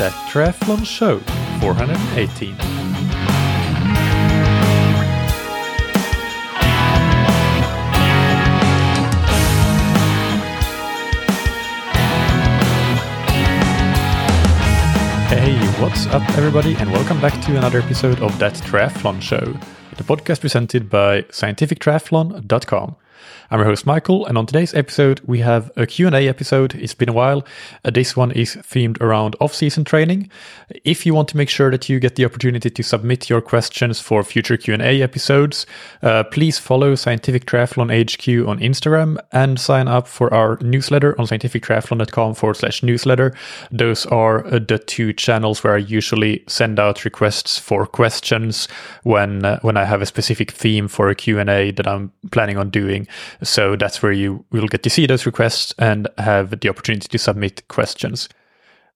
That er Triathlon Show 418. Hey, what's up, everybody, and welcome back to another episode of That Triathlon Show, the podcast presented by scientifictriathlon.com. I'm your host Mikael, and on today's episode we have a Q&A episode. It's been a while. Uh, this one is themed around off-season training. If you want to make sure that you get the opportunity to submit your questions for future Q&A episodes, uh, please follow Scientific Triathlon HQ on Instagram and sign up for our newsletter on scientifictriathlon.com forward slash newsletter. Those are uh, the two channels where I usually send out requests for questions when uh, when I have a specific theme for a Q&A that I'm planning on doing. So that's where you will get to see those requests and have the opportunity to submit questions.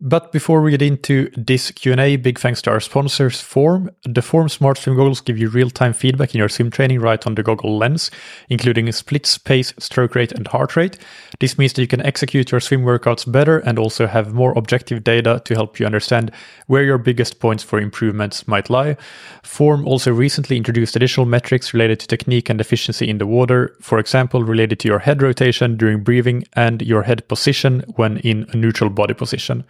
But before we get into this Q&A, big thanks to our sponsors Form. The Form Smart Swim goggles give you real-time feedback in your swim training right on the goggle lens, including splits, pace, stroke rate, and heart rate. This means that you can execute your swim workouts better and also have more objective data to help you understand where your biggest points for improvements might lie. Form also recently introduced additional metrics related to technique and efficiency in the water, for example, related to your head rotation during breathing and your head position when in a neutral body position.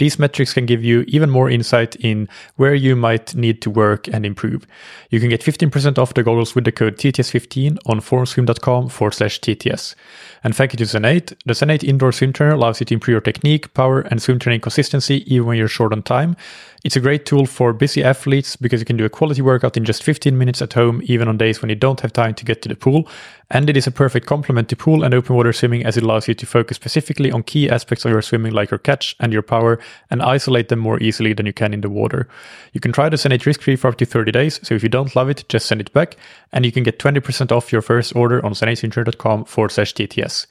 These metrics can give you even more insight in where you might need to work and improve. You can get 15% off the goggles with the code TTS15 on formswim.com forward slash TTS. And thank you to Zen8. The Zen8 indoor swim trainer allows you to improve your technique, power, and swim training consistency even when you're short on time. It's a great tool for busy athletes because you can do a quality workout in just 15 minutes at home, even on days when you don't have time to get to the pool. And it is a perfect complement to pool and open water swimming as it allows you to focus specifically on key aspects of your swimming, like your catch and your power, and isolate them more easily than you can in the water. You can try the Zen8 risk free for up to 30 days, so if you don't love it, just send it back, and you can get 20% off your first order on zen8swimtrainer.com forward slash TTS.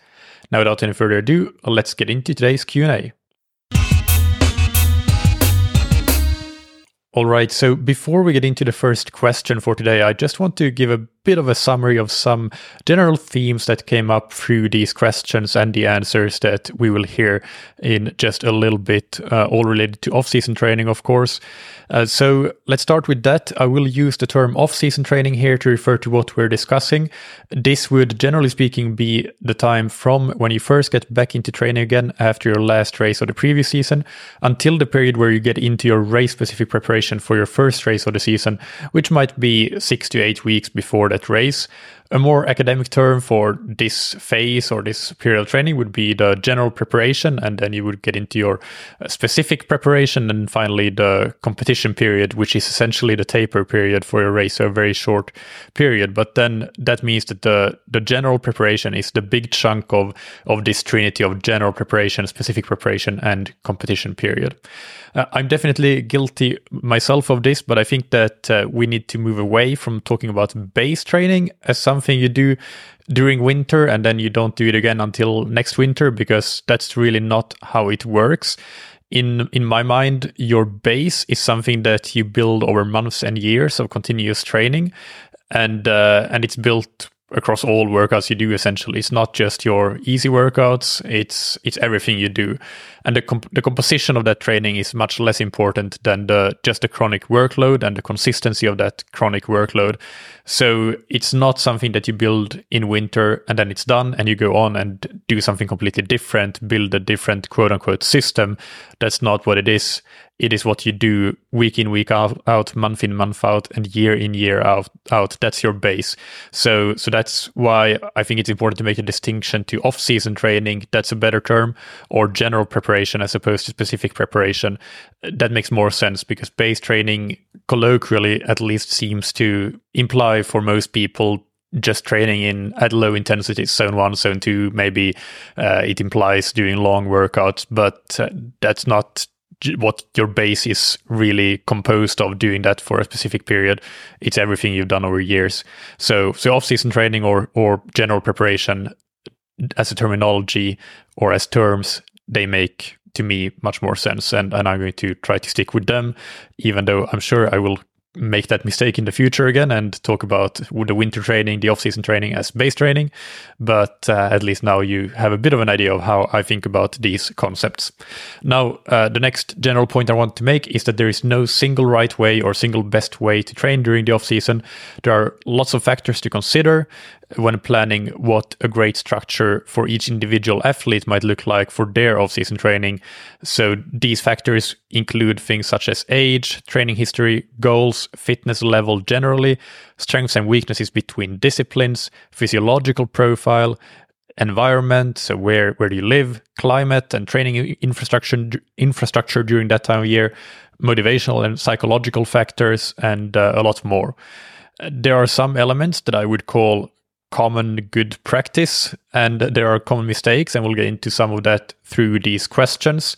Now, without any further ado, let's get into today's Q&A. All right, so before we get into the first question for today, I just want to give a bit of a summary of some general themes that came up through these questions and the answers that we will hear in just a little bit, uh, all related to off season training, of course. Uh, so let's start with that. I will use the term off season training here to refer to what we're discussing. This would, generally speaking, be the time from when you first get back into training again after your last race of the previous season until the period where you get into your race specific preparation for your first race of the season, which might be six to eight weeks before that race. A more academic term for this phase or this period of training would be the general preparation, and then you would get into your uh, specific preparation, and finally the competition period, which is essentially the taper period for your race, so a very short period. But then that means that the the general preparation is the big chunk of of this trinity of general preparation, specific preparation, and competition period. Uh, I'm definitely guilty myself of this, but I think that uh, we need to move away from talking about base training as something you do during winter and then you don't do it again until next winter because that's really not how it works. In in my mind, your base is something that you build over months and years of continuous training, and uh, and it's built across all workouts you do essentially. It's not just your easy workouts it's it's everything you do. And the, comp- the composition of that training is much less important than the just the chronic workload and the consistency of that chronic workload. So it's not something that you build in winter and then it's done and you go on and do something completely different build a different quote unquote system. That's not what it is it is what you do week in week out, month in month out and year in year out out. That's your base. So so that's why i think it's important to make a distinction to off season training. That's a better term or general preparation as opposed to specific preparation. That makes more sense because base training colloquially at least seems to imply for most people just training in at low intensity zone one zone two maybe uh, it implies doing long workouts but uh, that's not what your base is really composed of doing that for a specific period. It's everything you've done over years. So so off-season training or or general preparation as a terminology or as terms they make to me much more sense and, and i'm going to try to stick with them even though i'm sure i will make that mistake in the future again and talk about the winter training, the off-season training as base training. But uh, at least now you have a bit of an idea of how I think about these concepts. Now, uh, the next general point I want to make is that there is no single right way or single best way to train during the off-season. There are lots of factors to consider when planning what a great structure for each individual athlete might look like for their off-season training. So these factors include things such as age, training history, goals, fitness level generally, strengths and weaknesses between disciplines, physiological profile, environment, so where where do you live, climate and training infrastructure infrastructure during that time of year, motivational and psychological factors, and uh, a lot more. There are some elements that I would call common good practice and there are common mistakes and we'll get into some of that through these questions.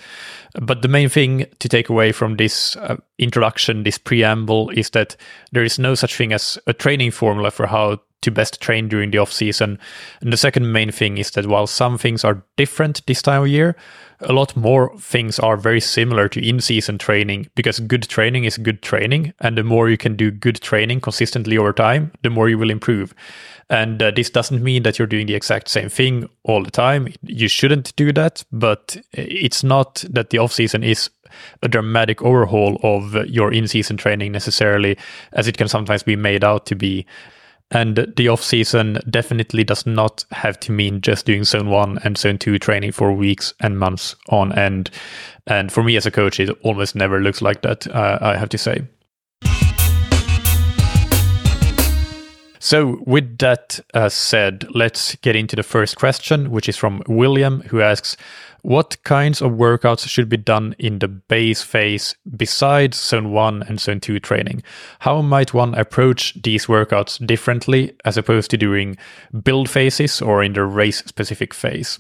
But the main thing to take away from this uh, introduction this preamble is that there is no such thing as a training formula for how to best train during the off season and the second main thing is that while some things are different this time of year a lot more things are very similar to in season training because good training is good training and the more you can do good training consistently over time the more you will improve and uh, this doesn't mean that you're doing the exact same thing all the time. You shouldn't do that, but it's not that the off season is a dramatic overhaul of your in season training necessarily, as it can sometimes be made out to be. And the off season definitely does not have to mean just doing zone one and zone two training for weeks and months on end. And for me as a coach, it almost never looks like that, uh, I have to say. So, with that uh, said, let's get into the first question, which is from William, who asks What kinds of workouts should be done in the base phase besides zone 1 and zone 2 training? How might one approach these workouts differently as opposed to doing build phases or in the race specific phase?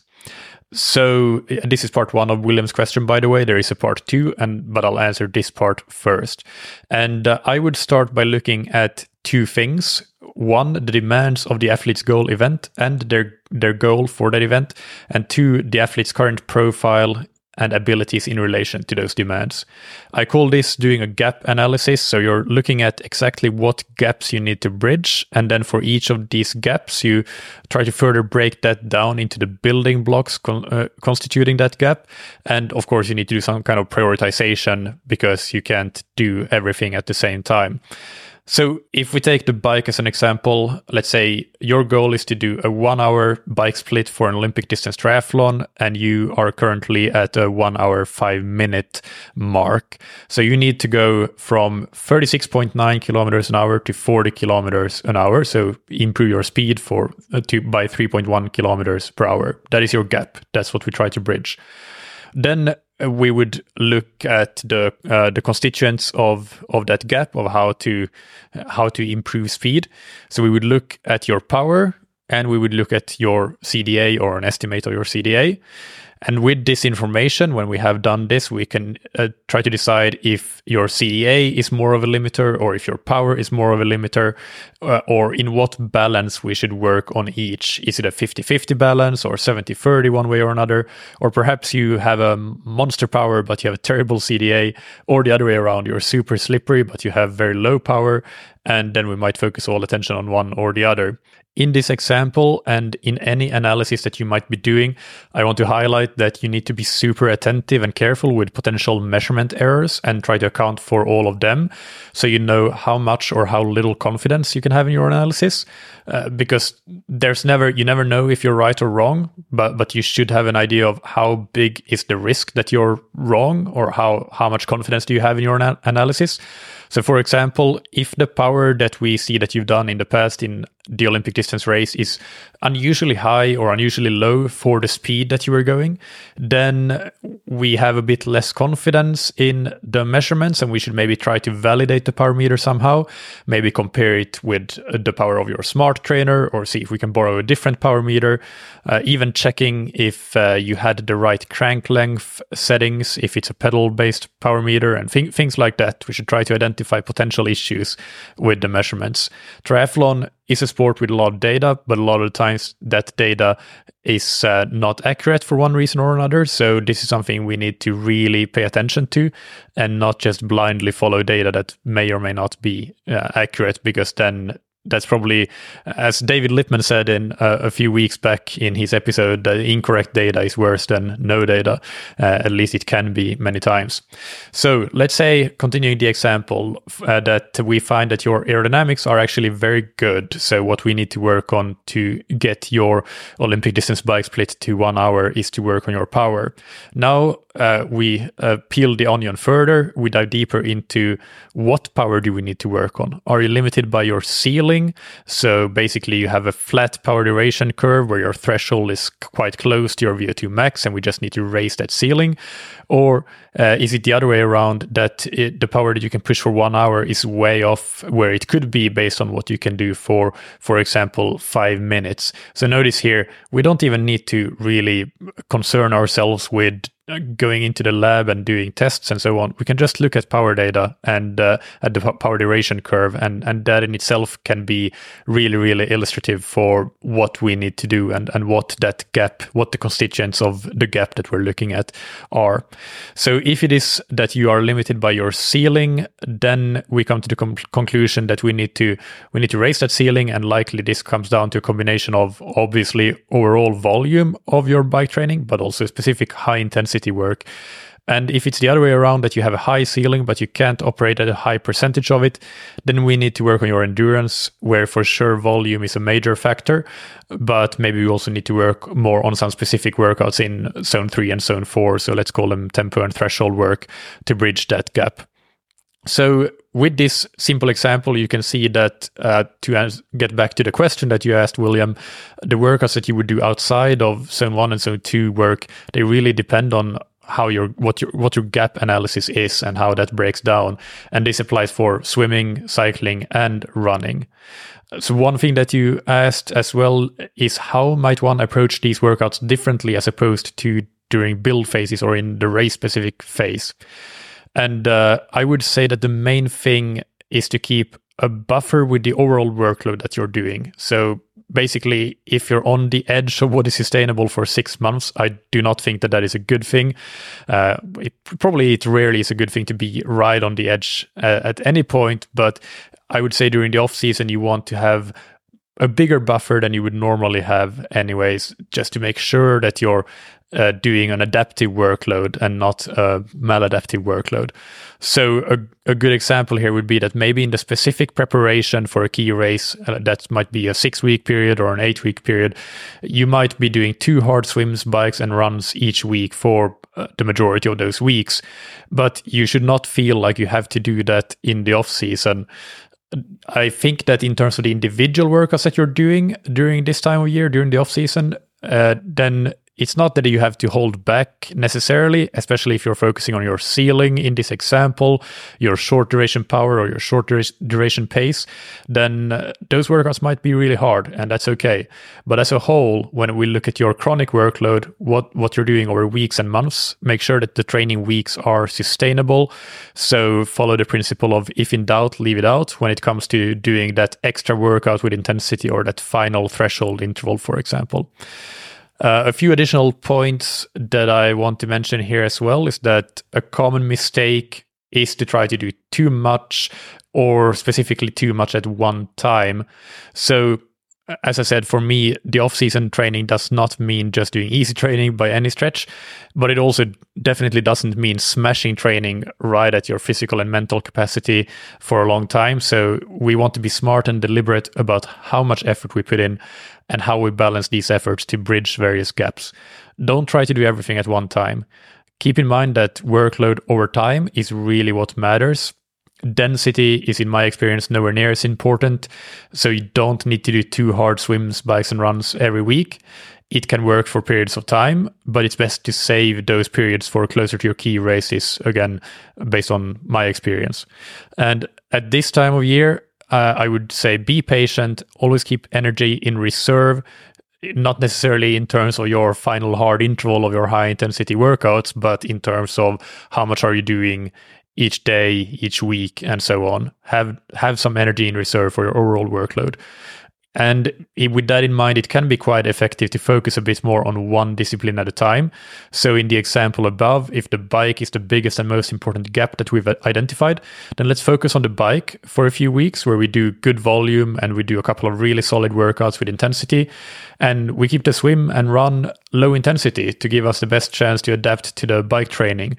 So this is part one of William's question, by the way. There is a part two, and but I'll answer this part first. And uh, I would start by looking at two things one the demands of the athlete's goal event and their their goal for that event and two the athlete's current profile and abilities in relation to those demands. I call this doing a gap analysis. So you're looking at exactly what gaps you need to bridge. And then for each of these gaps, you try to further break that down into the building blocks con- uh, constituting that gap. And of course, you need to do some kind of prioritization because you can't do everything at the same time. So if we take the bike as an example, let's say your goal is to do a one hour bike split for an Olympic distance triathlon, and you are currently at a one hour, five minute mark. So you need to go from 36.9 kilometers an hour to 40 kilometers an hour. So improve your speed for uh, to, by 3.1 kilometers per hour. That is your gap. That's what we try to bridge. Then we would look at the uh, the constituents of of that gap of how to how to improve speed. So we would look at your power and we would look at your CDA or an estimate of your CDA. And with this information, when we have done this, we can uh, try to decide if your CDA is more of a limiter or if your power is more of a limiter, uh, or in what balance we should work on each. Is it a 50 50 balance or 70 30 one way or another? Or perhaps you have a monster power, but you have a terrible CDA, or the other way around, you're super slippery, but you have very low power. And then we might focus all attention on one or the other. In this example and in any analysis that you might be doing, I want to highlight that you need to be super attentive and careful with potential measurement errors and try to account for all of them so you know how much or how little confidence you can have in your analysis. Uh, because there's never, you never know if you're right or wrong, but, but you should have an idea of how big is the risk that you're wrong or how, how much confidence do you have in your ana- analysis. So, for example, if the power that we see that you've done in the past in the Olympic distance race is unusually high or unusually low for the speed that you were going, then we have a bit less confidence in the measurements and we should maybe try to validate the power meter somehow, maybe compare it with the power of your smart trainer or see if we can borrow a different power meter, uh, even checking if uh, you had the right crank length settings, if it's a pedal based power meter and th- things like that. We should try to identify potential issues with the measurements. Triathlon is a sport with a lot of data, but a lot of times that data is uh, not accurate for one reason or another. So this is something we need to really pay attention to and not just blindly follow data that may or may not be uh, accurate because then that's probably, as David Lippman said in uh, a few weeks back in his episode, that incorrect data is worse than no data. Uh, at least it can be many times. So let's say, continuing the example, uh, that we find that your aerodynamics are actually very good. So what we need to work on to get your Olympic distance bike split to one hour is to work on your power. Now uh, we uh, peel the onion further. We dive deeper into what power do we need to work on. Are you limited by your ceiling? So basically, you have a flat power duration curve where your threshold is quite close to your VO2 max, and we just need to raise that ceiling. Or uh, is it the other way around that it, the power that you can push for one hour is way off where it could be based on what you can do for, for example, five minutes? So notice here, we don't even need to really concern ourselves with going into the lab and doing tests and so on, we can just look at power data and uh, at the power duration curve, and and that in itself can be really really illustrative for what we need to do and and what that gap, what the constituents of the gap that we're looking at are. So if it is that you are limited by your ceiling, then we come to the com- conclusion that we need to we need to raise that ceiling, and likely this comes down to a combination of obviously overall volume of your bike training, but also specific high intensity work. And if it's the other way around that you have a high ceiling, but you can't operate at a high percentage of it, then we need to work on your endurance, where for sure volume is a major factor. But maybe we also need to work more on some specific workouts in zone three and zone four. So let's call them tempo and threshold work to bridge that gap. So, with this simple example, you can see that uh, to get back to the question that you asked, William, the workouts that you would do outside of zone one and zone two work, they really depend on how your what your what your gap analysis is and how that breaks down. And this applies for swimming, cycling, and running. So one thing that you asked as well is how might one approach these workouts differently as opposed to during build phases or in the race specific phase. And uh, I would say that the main thing is to keep a buffer with the overall workload that you're doing. So basically, if you're on the edge of what is sustainable for six months, I do not think that that is a good thing. Uh, it, probably it rarely is a good thing to be right on the edge uh, at any point, but I would say during the off season, you want to have a bigger buffer than you would normally have anyways just to make sure that you're uh, doing an adaptive workload and not a maladaptive workload. So a, a good example here would be that maybe in the specific preparation for a key race, uh, that might be a six week period or an eight week period, you might be doing two hard swims, bikes, and runs each week for uh, the majority of those weeks. But you should not feel like you have to do that in the off season. I think that in terms of the individual workouts that you're doing during this time of year, during the off season, uh, then it's not that you have to hold back necessarily, especially if you're focusing on your ceiling in this example, your short duration power or your short duration pace, then uh, those workouts might be really hard and that's okay. But as a whole, when we look at your chronic workload, what, what you're doing over weeks and months, make sure that the training weeks are sustainable. So follow the principle of if in doubt, leave it out when it comes to doing that extra workout with intensity or that final threshold interval, for example. Uh, a few additional points that I want to mention here as well is that a common mistake is to try to do too much or specifically too much at one time. So as I said, for me, the off season training does not mean just doing easy training by any stretch, but it also definitely doesn't mean smashing training right at your physical and mental capacity for a long time. So we want to be smart and deliberate about how much effort we put in and how we balance these efforts to bridge various gaps. Don't try to do everything at one time. Keep in mind that workload over time is really what matters density is in my experience nowhere near as important. So you don't need to do two hard swims bikes and runs every week. It can work for periods of time but it's best to save those periods for closer to your key races again based on my experience. And at this time of year uh, i would say be patient always keep energy in reserve not necessarily in terms of your final hard interval of your high intensity workouts, but in terms of how much are you doing each day, each week, and so on. Have have some energy in reserve for your overall workload. And with that in mind, it can be quite effective to focus a bit more on one discipline at a time. So, in the example above, if the bike is the biggest and most important gap that we've uh, identified, then let's focus on the bike for a few weeks where we do good volume and we do a couple of really solid workouts with intensity. And we keep the swim and run low intensity to give us the best chance to adapt to the bike training.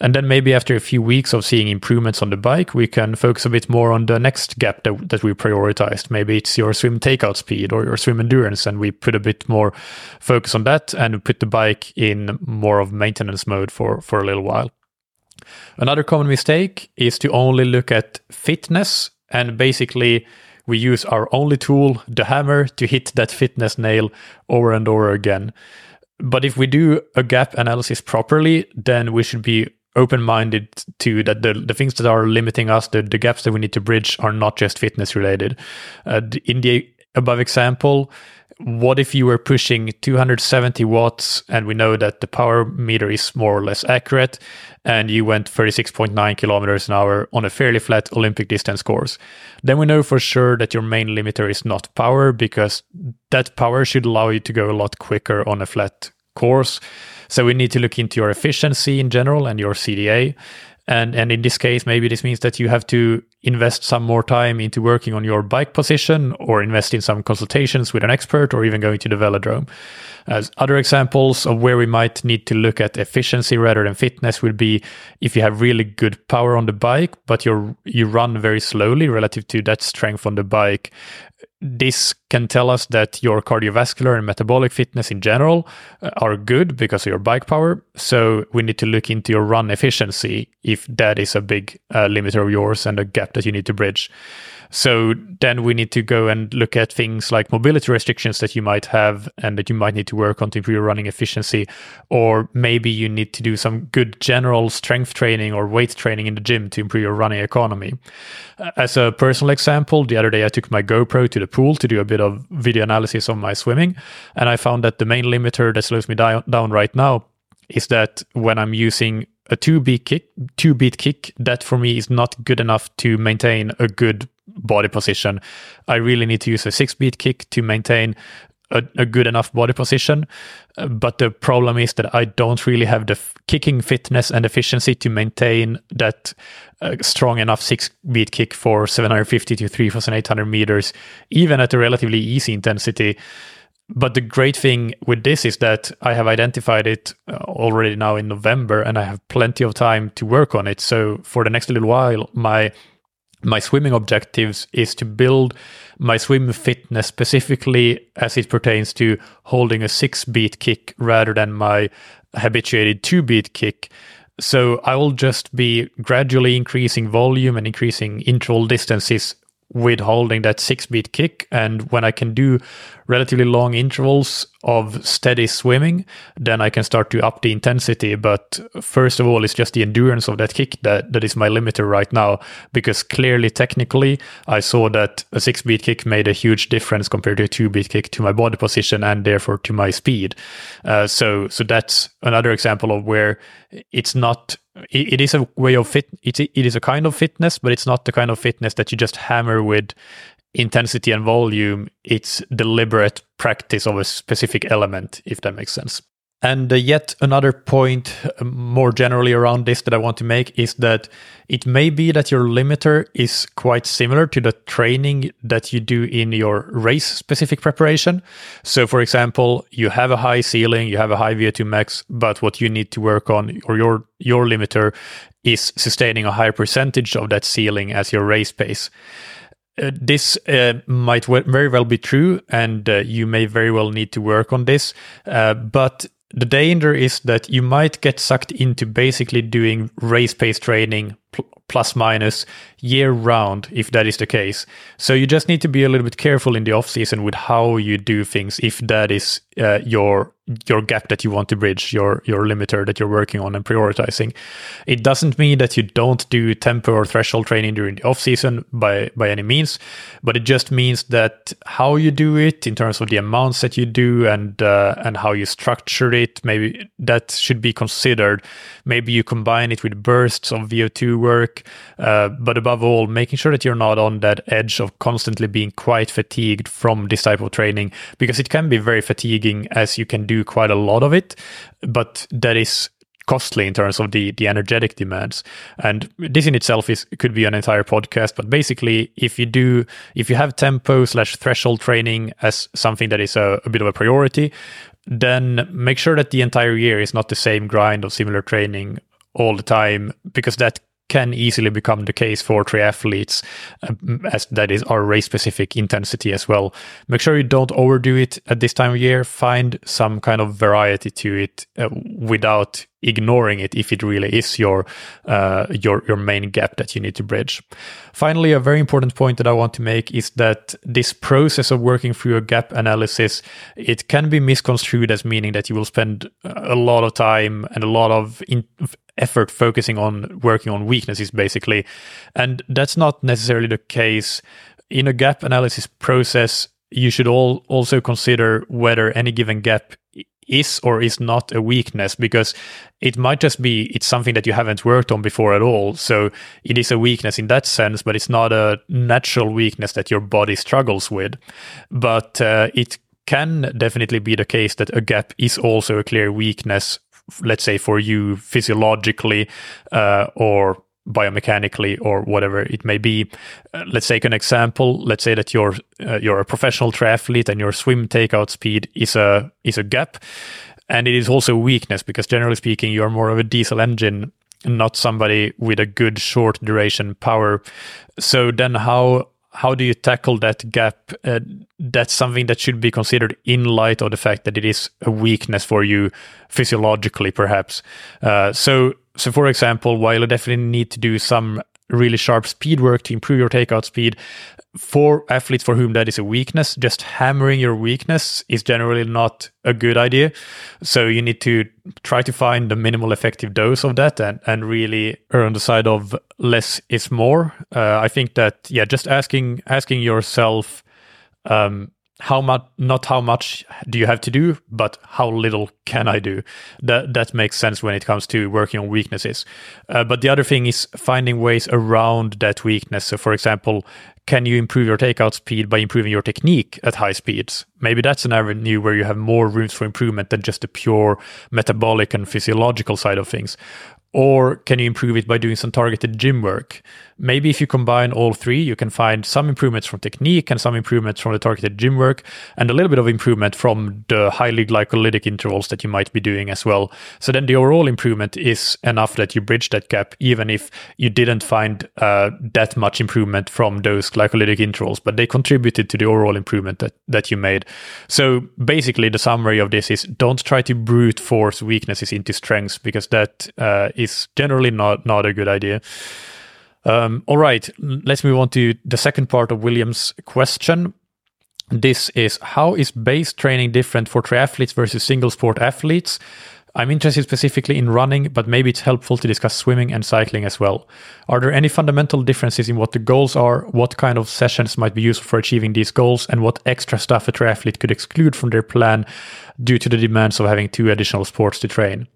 And then maybe after a few weeks of seeing improvements on the bike, we can focus a bit more on the next gap that, that we prioritized. Maybe it's your swim takeout speed or your swim endurance, and we put a bit more focus on that and put the bike in more of maintenance mode for, for a little while. Another common mistake is to only look at fitness and basically we use our only tool, the hammer, to hit that fitness nail over and over again. But if we do a gap analysis properly, then we should be open minded to that the, the things that are limiting us, the, the gaps that we need to bridge, are not just fitness related. Uh, in the above example, what if you were pushing 270 watts and we know that the power meter is more or less accurate and you went 36.9 kilometers an hour on a fairly flat Olympic distance course? Then we know for sure that your main limiter is not power because that power should allow you to go a lot quicker on a flat course. So we need to look into your efficiency in general and your CDA. And, and in this case, maybe this means that you have to invest some more time into working on your bike position or invest in some consultations with an expert or even going to the velodrome. As other examples of where we might need to look at efficiency rather than fitness would be if you have really good power on the bike, but you you run very slowly relative to that strength on the bike this can tell us that your cardiovascular and metabolic fitness in general uh, are good because of your bike power. So we need to look into your run efficiency if that is a big uh, limiter of yours and a gap that you need to bridge. So then we need to go and look at things like mobility restrictions that you might have and that you might need to work on to improve your running efficiency. Or maybe you need to do some good general strength training or weight training in the gym to improve your running economy. Uh, as a personal example, the other day I took my GoPro to the pool to do a bit of video analysis on my swimming. And I found that the main limiter that slows me down, down right now is that when I'm using a two beat kick, two beat kick, that for me is not good enough to maintain a good body position. I really need to use a six beat kick to maintain a, a, good enough body position. Uh, but the problem is that I don't really have the f- kicking fitness and efficiency to maintain that uh, strong enough six beat kick for 750 to 3800 meters, even at a relatively easy intensity. But the great thing with this is that I have identified it uh, already now in November and I have plenty of time to work on it. So for the next little while, my my swimming objectives is to build my swim fitness specifically as it pertains to holding a six beat kick rather than my habituated two beat kick. So I will just be gradually increasing volume and increasing interval distances with holding that six beat kick. And when I can do relatively long intervals of steady swimming, then I can start to up the intensity. But first of all, it's just the endurance of that kick that, that is my limiter right now. Because clearly, technically, I saw that a six beat kick made a huge difference compared to a two beat kick to my body position and therefore to my speed. Uh, so, so that's another example of where it's not it is a way of fit it, it is a kind of fitness but it's not the kind of fitness that you just hammer with intensity and volume. It's deliberate practice of a specific element if that makes sense and uh, yet another point uh, more generally around this that I want to make is that it may be that your limiter is quite similar to the training that you do in your race specific preparation. So for example, you have a high ceiling, you have a high VO2 max, but what you need to work on or your your limiter is sustaining a higher percentage of that ceiling as your race pace. Uh, this uh, might w- very well be true, and uh, you may very well need to work on this. Uh, but the danger is that you might get sucked into basically doing race pace training pl- plus minus year round if that is the case. So you just need to be a little bit careful in the off season with how you do things if that is uh, your your gap that you want to bridge, your your limiter that you're working on and prioritizing. It doesn't mean that you don't do tempo or threshold training during the off season by by any means, but it just means that how you do it in terms of the amounts that you do and uh, and how you structure it, maybe that should be considered. Maybe you combine it with bursts of VO2 work, uh, but above all, making sure that you're not on that edge of constantly being quite fatigued from this type of training because it can be very fatiguing as you can do quite a lot of it, but that is costly in terms of the the energetic demands. And this in itself is could be an entire podcast but basically if you do if you have tempo slash threshold training as something that is a, a bit of a priority then make sure that the entire year is not the same grind of similar training all the time because that can easily become the case for triathletes, um, as that is our race specific intensity as well. Make sure you don't overdo it at this time of year. Find some kind of variety to it uh, without ignoring it if it really is your uh, your your main gap that you need to bridge. Finally, a very important point that I want to make is that this process of working through a gap analysis it can be misconstrued as meaning that you will spend a lot of time and a lot of in- effort focusing on working on weaknesses basically. And that's not necessarily the case. In a gap analysis process you should all also consider whether any given gap is or is not a weakness because it might just be it's something that you haven't worked on before at all. So it is a weakness in that sense but it's not a natural weakness that your body struggles with. But uh, it can definitely be the case that a gap is also a clear weakness let's say for you physiologically uh, or biomechanically or whatever it may be. Uh, let's take an example. Let's say that you're uh, you're a professional triathlete and your swim takeout speed is a is a gap, and it is also a weakness because generally speaking, you're more of a diesel engine, not somebody with a good short duration power. So then how how do you tackle that gap? Uh, that's something that should be considered in light of the fact that it is a weakness for you physiologically, perhaps. Uh, so so, for example, while you definitely need to do some really sharp speed work to improve your takeout speed, for athletes for whom that is a weakness, just hammering your weakness is generally not a good idea. So you need to try to find the minimal effective dose of that and, and really err on the side of less is more. Uh, I think that yeah, just asking asking yourself um, how much not how much do you have to do but how little can i do that that makes sense when it comes to working on weaknesses uh, but the other thing is finding ways around that weakness so for example can you improve your takeout speed by improving your technique at high speeds? Maybe that's an avenue where you have more rooms for improvement than just the pure metabolic and physiological side of things or can you improve it by doing some targeted gym work? Maybe if you combine all three, you can find some improvements from technique and some improvements from the targeted gym work, and a little bit of improvement from the highly glycolytic intervals that you might be doing as well. So then the overall improvement is enough that you bridge that gap, even if you didn't find uh, that much improvement from those glycolytic intervals, but they contributed to the overall improvement that, that you made. So basically, the summary of this is don't try to brute force weaknesses into strengths because that uh, is generally not not a good idea. Um, all right, let's move on to the second part of William's question. This is how is base training different for triathletes versus single sport athletes? I'm interested specifically in running, but maybe it's helpful to discuss swimming and cycling as well. Are there any fundamental differences in what the goals are, what kind of sessions might be useful for achieving these goals, and what extra stuff a triathlete could exclude from their plan due to the demands of having two additional sports to train?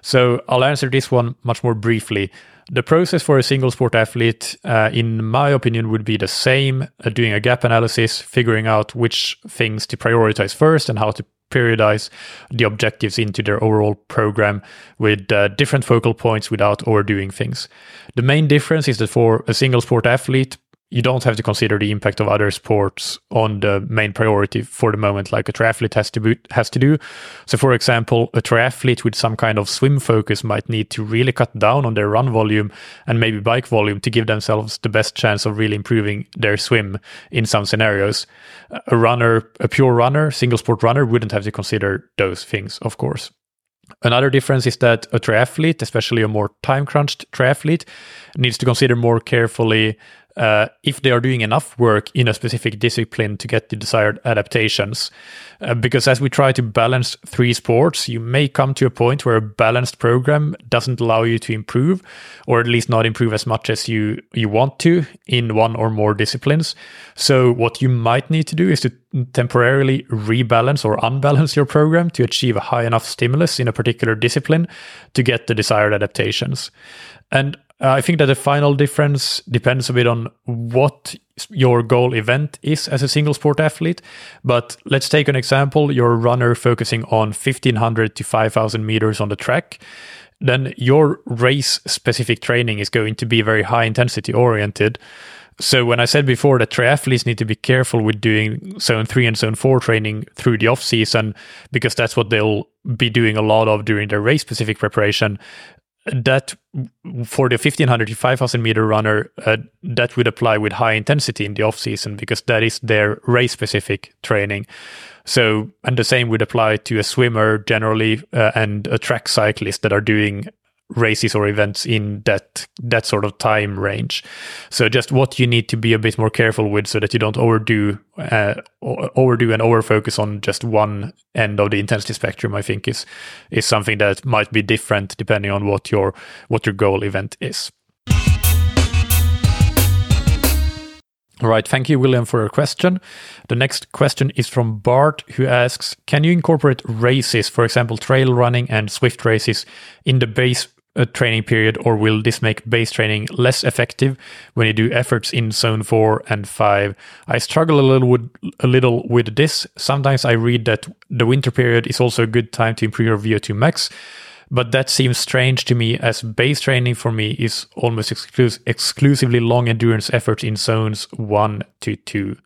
So I'll answer this one much more briefly. The process for a single sport athlete, uh, in my opinion, would be the same uh, doing a gap analysis, figuring out which things to prioritize first and how to periodize the objectives into their overall program with uh, different focal points without overdoing things. The main difference is that for a single sport athlete, you don't have to consider the impact of other sports on the main priority for the moment, like a triathlete has to be, has to do. So, for example, a triathlete with some kind of swim focus might need to really cut down on their run volume and maybe bike volume to give themselves the best chance of really improving their swim in some scenarios. A runner, a pure runner, single sport runner, wouldn't have to consider those things, of course. Another difference is that a triathlete, especially a more time crunched triathlete, needs to consider more carefully uh, if they are doing enough work in a specific discipline to get the desired adaptations. Uh, because as we try to balance three sports, you may come to a point where a balanced program doesn't allow you to improve, or at least not improve as much as you, you want to in one or more disciplines. So what you might need to do is to temporarily rebalance or unbalance your program to achieve a high enough stimulus in a particular discipline to get the desired adaptations. And uh, I think that the final difference depends a bit on what your goal event is as a single sport athlete. But let's take an example. You're runner focusing on 1500 to 5000 meters on the track. Then your race specific training is going to be very high intensity oriented. So when I said before that triathletes need to be careful with doing zone three and zone four training through the off season because that's what they'll be doing a lot of during their race specific preparation that for the 1500 to 5000 meter runner uh, that would apply with high intensity in the off season because that is their race specific training. So and the same would apply to a swimmer generally uh, and a track cyclist that are doing races or events in that that sort of time range. So just what you need to be a bit more careful with, so that you don't overdo uh, overdo and overfocus on just one end of the intensity spectrum. I think is is something that might be different depending on what your what your goal event is. All right. Thank you, William, for your question. The next question is from Bart, who asks Can you incorporate races, for example, trail running and Zwift races, in the base a training period, or will this make base training less effective when you do efforts in zone four and five? I struggle a little with a little with this. Sometimes I read that the winter period is also a good time to improve your VO2 max, but that seems strange to me as base training for me is almost exclus- exclusively long endurance efforts in zones one to two.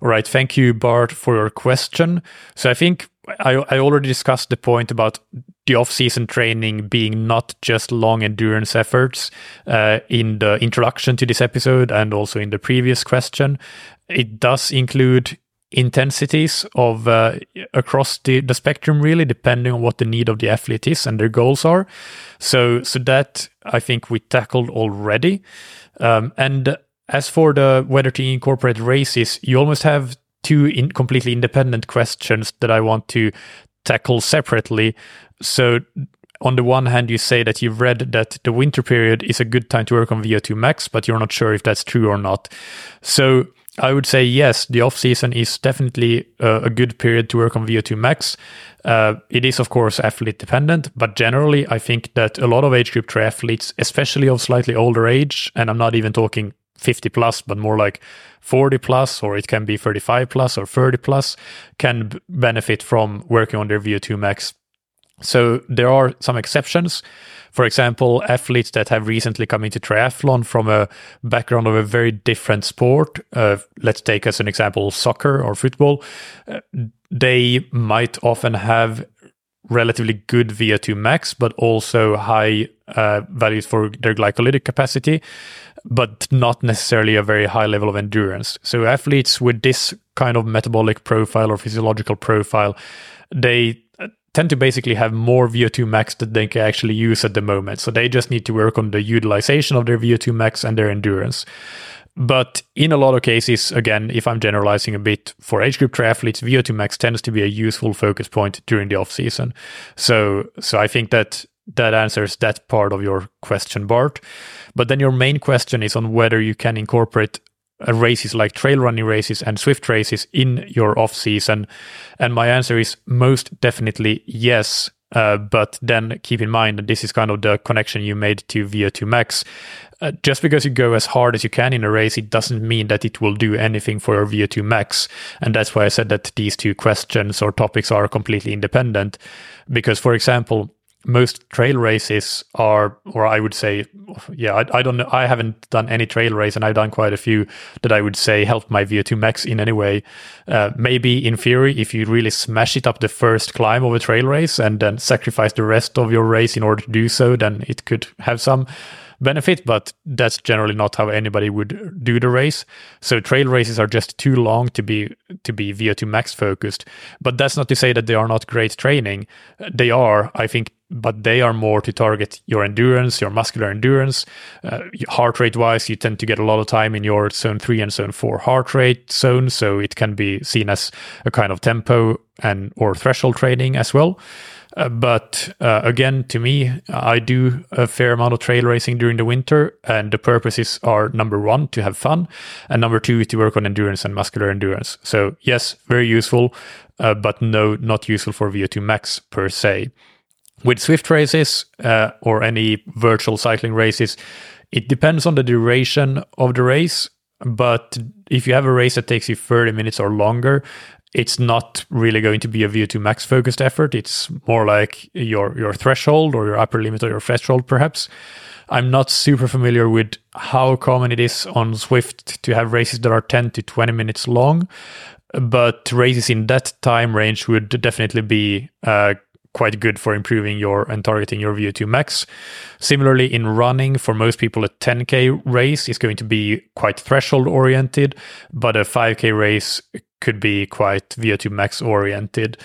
All right, thank you, Bart, for your question. So I think I, I already discussed the point about the off-season training being not just long endurance efforts uh, in the introduction to this episode and also in the previous question. It does include intensities of uh, across the, the spectrum really depending on what the need of the athlete is and their goals are so so that i think we tackled already um, and as for the whether to incorporate races you almost have two in completely independent questions that i want to tackle separately so on the one hand, you say that you've read that the winter period is a good time to work on VO2 max, but you're not sure if that's true or not. So I would say yes, the off season is definitely a, a good period to work on VO2 max. Uh, it is, of course, athlete dependent, but generally, I think that a lot of age group triathletes, especially of slightly older age, and I'm not even talking 50 plus, but more like 40 plus, or it can be 35 plus or 30 plus, can b- benefit from working on their VO2 max so there are some exceptions. For example, athletes that have recently come into triathlon from a background of a very different sport. Uh, let's take as an example soccer or football. Uh, they might often have relatively good VO2 max, but also high uh, values for their glycolytic capacity, but not necessarily a very high level of endurance. So athletes with this kind of metabolic profile or physiological profile, they uh, tend to basically have more VO2 max that they can actually use at the moment. So they just need to work on the utilization of their VO2 max and their endurance. But in a lot of cases, again, if I'm generalizing a bit for age group triathletes, VO2 max tends to be a useful focus point during the off season. So, so I think that that answers that part of your question, Bart. But then your main question is on whether you can incorporate uh, races like trail running races and Zwift races in your off season? And my answer is most definitely yes. Uh, but then keep in mind that this is kind of the connection you made to VO2 max. Uh, just because you go as hard as you can in a race, it doesn't mean that it will do anything for your VO2 max. And that's why I said that these two questions or topics are completely independent. Because, for example, most trail races are, or I would say, yeah, I, I, don't know. I haven't done any trail race, and I've done quite a few that I would say helped my VO2 max in any way. Uh, maybe in theory, if you really smash it up the first climb of a trail race and then sacrifice the rest of your race in order to do so, then it could have some. Benefit, but that's generally not how anybody would do the race. So trail races are just too long to be to be VO2 max focused. But that's not to say that they are not great training. They are, I think, but they are more to target your endurance, your muscular endurance. Uh, heart rate wise, you tend to get a lot of time in your zone three and zone four heart rate zone, so it can be seen as a kind of tempo and or threshold training as well. Uh, but uh, again, to me, I do a fair amount of trail racing during the winter, and the purposes are number one to have fun, and number two to work on endurance and muscular endurance. So yes, very useful, uh, but no, not useful for VO2 max per se. With Zwift races uh, or any virtual cycling races, it depends on the duration of the race. But if you have a race that takes you 30 minutes or longer, it's not really going to be a VO2 max focused effort. It's more like your your threshold or your upper limit or your threshold, perhaps. I'm not super familiar with how common it is on Zwift to have races that are 10 to 20 minutes long, but races in that time range would definitely be uh, quite good for improving your and targeting your VO2 max. Similarly, in running, for most people, a 10k race is going to be quite threshold oriented, but a 5k race could be quite VO2 max oriented.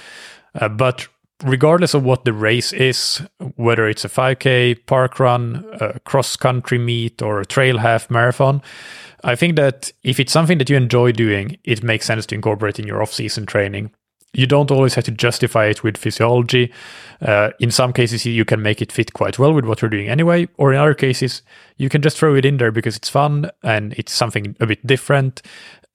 Uh, but regardless of what the race is, whether it's a 5K park run, a cross country meet, or a trail half marathon, I think that if it's something that you enjoy doing, it makes sense to incorporate in your off season training. You don't always have to justify it with physiology. Uh, in some cases, you can make it fit quite well with what you're doing anyway, or in other cases, you can just throw it in there because it's fun and it's something a bit different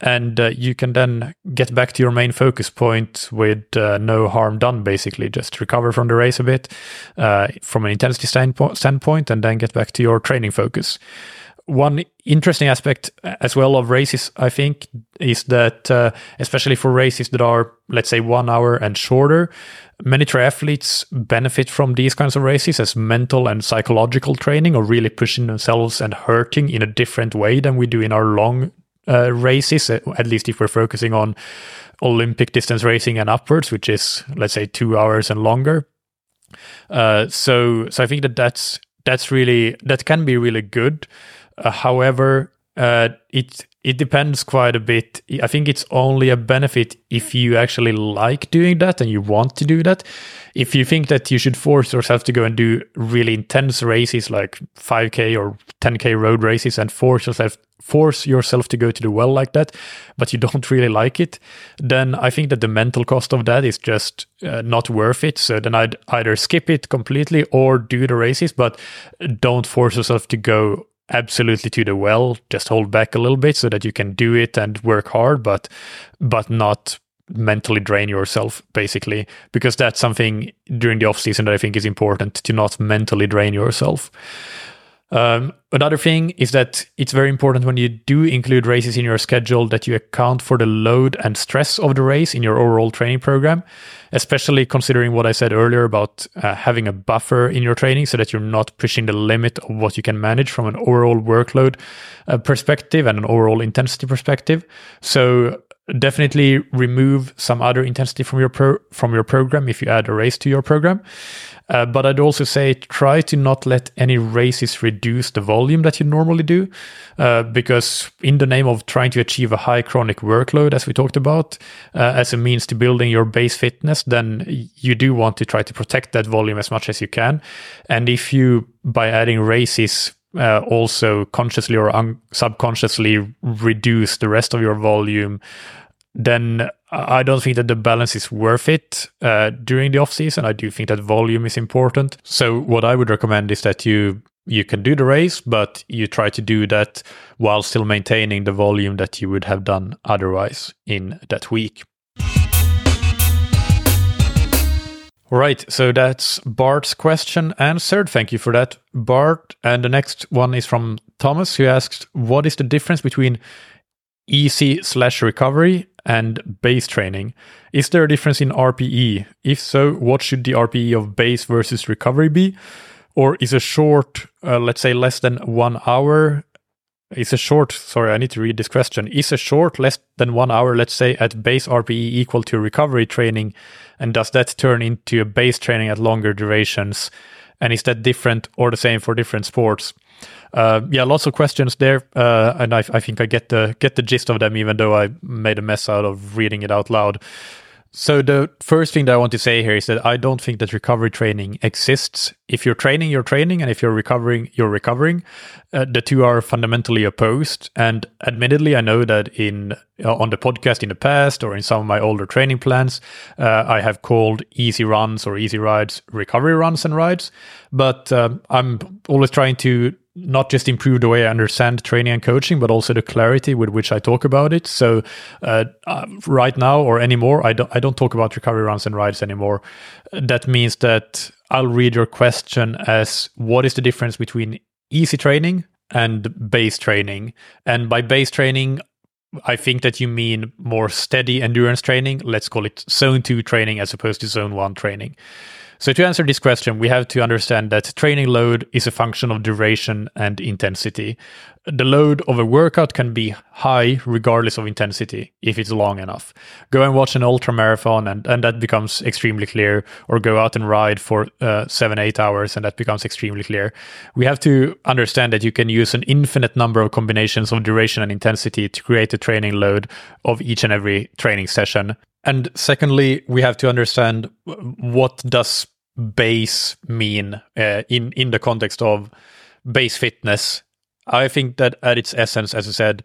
and uh, you can then get back to your main focus point with uh, no harm done basically. Just recover from the race a bit uh, from an intensity standpoint and then get back to your training focus. One interesting aspect uh, as well of races i think is that uh, especially for races that are let's say one hour and shorter many triathletes benefit from these kinds of races as mental and psychological training or really pushing themselves and hurting in a different way than we do in our long uh, races, uh, at least if we're focusing on Olympic distance racing and upwards, which is let's say two hours and longer. Uh, so, so I think that that's that's really that can be really good. Uh, however, uh, it it depends quite a bit. I think it's only a benefit if you actually like doing that and you want to do that. If you think that you should force yourself to go and do really intense races like 5k or 10k road races and force yourself force yourself to go to the well like that, but you don't really like it, then I think that the mental cost of that is just uh, not worth it. So then I'd either skip it completely or do the races, but don't force yourself to go absolutely to the well just hold back a little bit so that you can do it and work hard but but not mentally drain yourself basically because that's something during the off season that i think is important to not mentally drain yourself um, another thing is that it's very important when you do include races in your schedule that you account for the load and stress of the race in your overall training program, especially considering what I said earlier about uh, having a buffer in your training so that you're not pushing the limit of what you can manage from an overall workload uh, perspective and an overall intensity perspective. So definitely remove some other intensity from your pro- from your program if you add a race to your program. Uh, but I'd also say try to not let any races reduce the volume that you normally do, uh, because in the name of trying to achieve a high chronic workload, as we talked about, uh, as a means to building your base fitness, then you do want to try to protect that volume as much as you can. And if you, by adding races, uh, also consciously or un- subconsciously reduce the rest of your volume then I don't think that the balance is worth it uh, during the off season. I do think that volume is important. So what I would recommend is that you you can do the race, but you try to do that while still maintaining the volume that you would have done otherwise in that week. Right, so that's Bart's question answered. Thank you for that, Bart. And the next one is from Thomas, who asks, "What is the difference between easy slash recovery and base training. Is there a difference in RPE? If so, what should the RPE of base versus recovery be? Or is a short, uh, let's say less than one hour, is a short, sorry, I need to read this question. Is a short less than one hour, let's say at base RPE equal to recovery training? And does that turn into a base training at longer durations? And is that different or the same for different sports? Uh, yeah, lots of questions there, uh, and I, I, think I get the get the gist of them, even though I made a mess out of reading it out loud. So the first thing that I want to say here is that I don't think that recovery training exists. If you're training, you're training, and if you're recovering, you're recovering. Uh, the two are fundamentally opposed. And admittedly, I know that in uh, on the podcast in the past or in some of my older training plans, uh, I have called easy runs or easy rides recovery runs and rides. But um, I'm always trying to not just improve the way I understand training and coaching, but also the clarity with which I talk about it. So uh, uh, right now or anymore, I don't I don't talk about recovery runs and rides anymore. That means that I'll read your question as what is the difference between easy training and base training, and by base training. I think that you mean more steady endurance training. Let's call it zone two training as opposed to zone one training. So, to answer this question, we have to understand that training load is a function of duration and intensity. The load of a workout can be high regardless of intensity if it's long enough. Go and watch an ultra marathon, and, and that becomes extremely clear, or go out and ride for uh, seven, eight hours, and that becomes extremely clear. We have to understand that you can use an infinite number of combinations of duration and intensity to create a training load of each and every training session. And secondly, we have to understand what does base mean uh, in in the context of base fitness. I think that at its essence, as I said,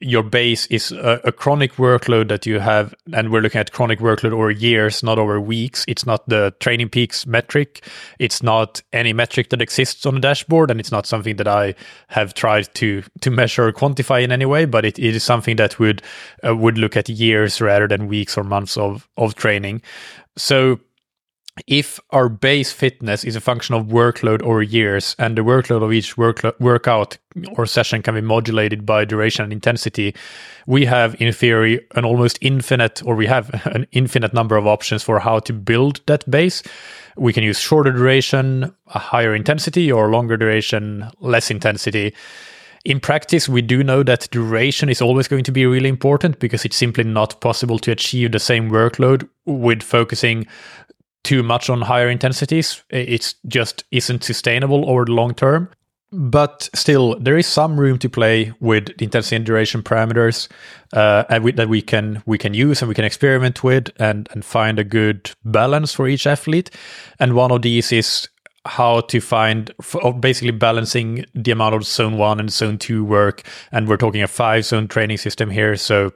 your base is a, a, chronic workload that you have, and we're looking at chronic workload over years, not over weeks. It's not the Training Peaks metric. It's not any metric that exists on the dashboard, and it's not something that I have tried to to measure or quantify in any way. But it, it is something that would uh, would look at years rather than weeks or months of of training. So if our base fitness is a function of workload over years and the workload of each worklo- workout or session can be modulated by duration and intensity, we have in theory an almost infinite or we have an infinite number of options for how to build that base. We can use shorter duration, a higher intensity or longer duration, less intensity. In practice, we do know that duration is always going to be really important because it's simply not possible to achieve the same workload with focusing too much on higher intensities. It just isn't sustainable over the long term. But still, there is some room to play with the intensity and duration parameters, uh, that we can we can use and we can experiment with and and find a good balance for each athlete. And one of these is how to find basically balancing the amount of zone one and zone two work. And we're talking a five zone training system here, so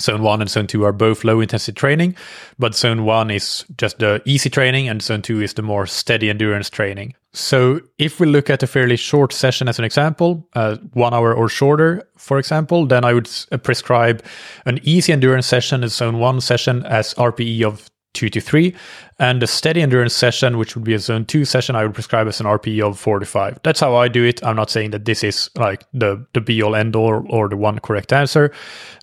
Zone 1 and Zone 2 are both low intensity training, but Zone 1 is just the easy training and Zone 2 is the more steady endurance training. So, if we look at a fairly short session as an example, uh, one hour or shorter, for example, then I would uh, prescribe an easy endurance session, a Zone 1 session, as RPE of two to three. And a steady endurance session, which would be a zone two session, I would prescribe as an RPE of 45. That's how I do it. I'm not saying that this is like the, the be all end all or the one correct answer,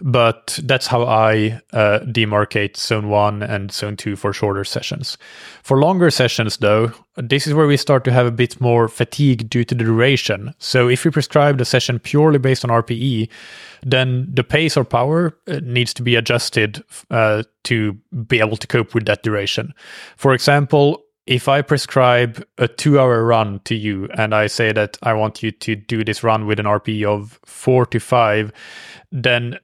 but that's how I uh, demarcate zone one and zone two for shorter sessions. For longer sessions, though, this is where we start to have a bit more fatigue due to the duration. So if we prescribe the session purely based on RPE, then the pace or power uh, needs to be adjusted uh, to be able to cope with that duration. For example, if I prescribe a two hour run to you and I say that I want you to do this run with an RPE of four to five, then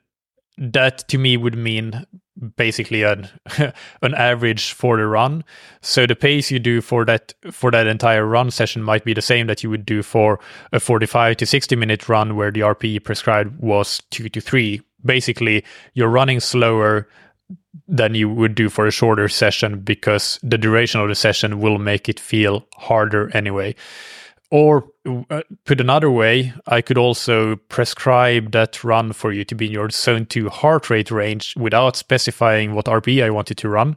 that to me would mean basically an an average for the run. So the pace you do for that for that entire run session might be the same that you would do for a 45 to 60 minute run where the RPE prescribed was 2 to 3. Basically, you're running slower than you would do for a shorter session because the duration of the session will make it feel harder anyway. Or uh, put another way, I could also prescribe that run for you to be in your zone 2 heart rate range without specifying what RPE I wanted to run.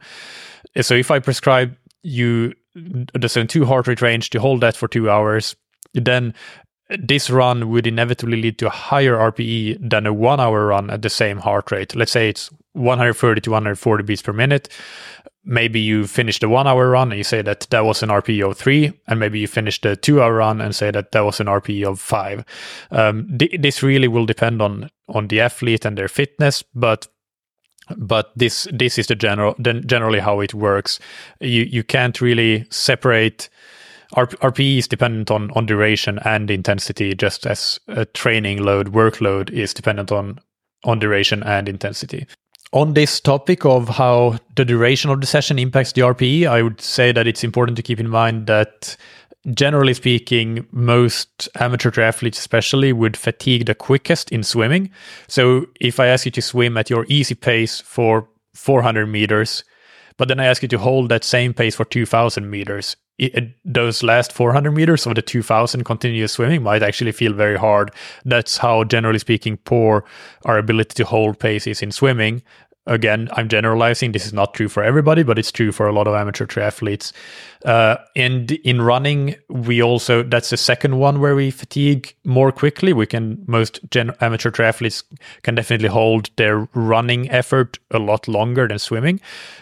So if I prescribe you the zone 2 heart rate range to hold that for two hours, then this run would inevitably lead to a higher RPE than a one hour run at the same heart rate. Let's say it's 130 to 140 beats per minute. Maybe you finish the one hour run and you say that that was an RPE of three, and maybe you finish the two hour run and say that that was an RPE of five. Um, th- this really will depend on on the athlete and their fitness, but but this this is the general generally how it works. You you can't really separate RPE is dependent on, on duration and intensity, just as a training load, workload is dependent on, on duration and intensity. On this topic of how the duration of the session impacts the RPE, I would say that it's important to keep in mind that generally speaking, most amateur triathletes, especially, would fatigue the quickest in swimming. So if I ask you to swim at your easy pace for 400 meters, but then I ask you to hold that same pace for 2000 meters, it, those last 400 meters of the 2000 continuous swimming might actually feel very hard. That's how, generally speaking, poor our ability to hold pace is in swimming again, I'm generalizing. This is not true for everybody, but it's true for a lot of amateur triathletes. Uh, and in running, we also that's the second one where we fatigue more quickly. We can most gen- amateur triathletes can definitely hold their running effort a lot longer than swimming,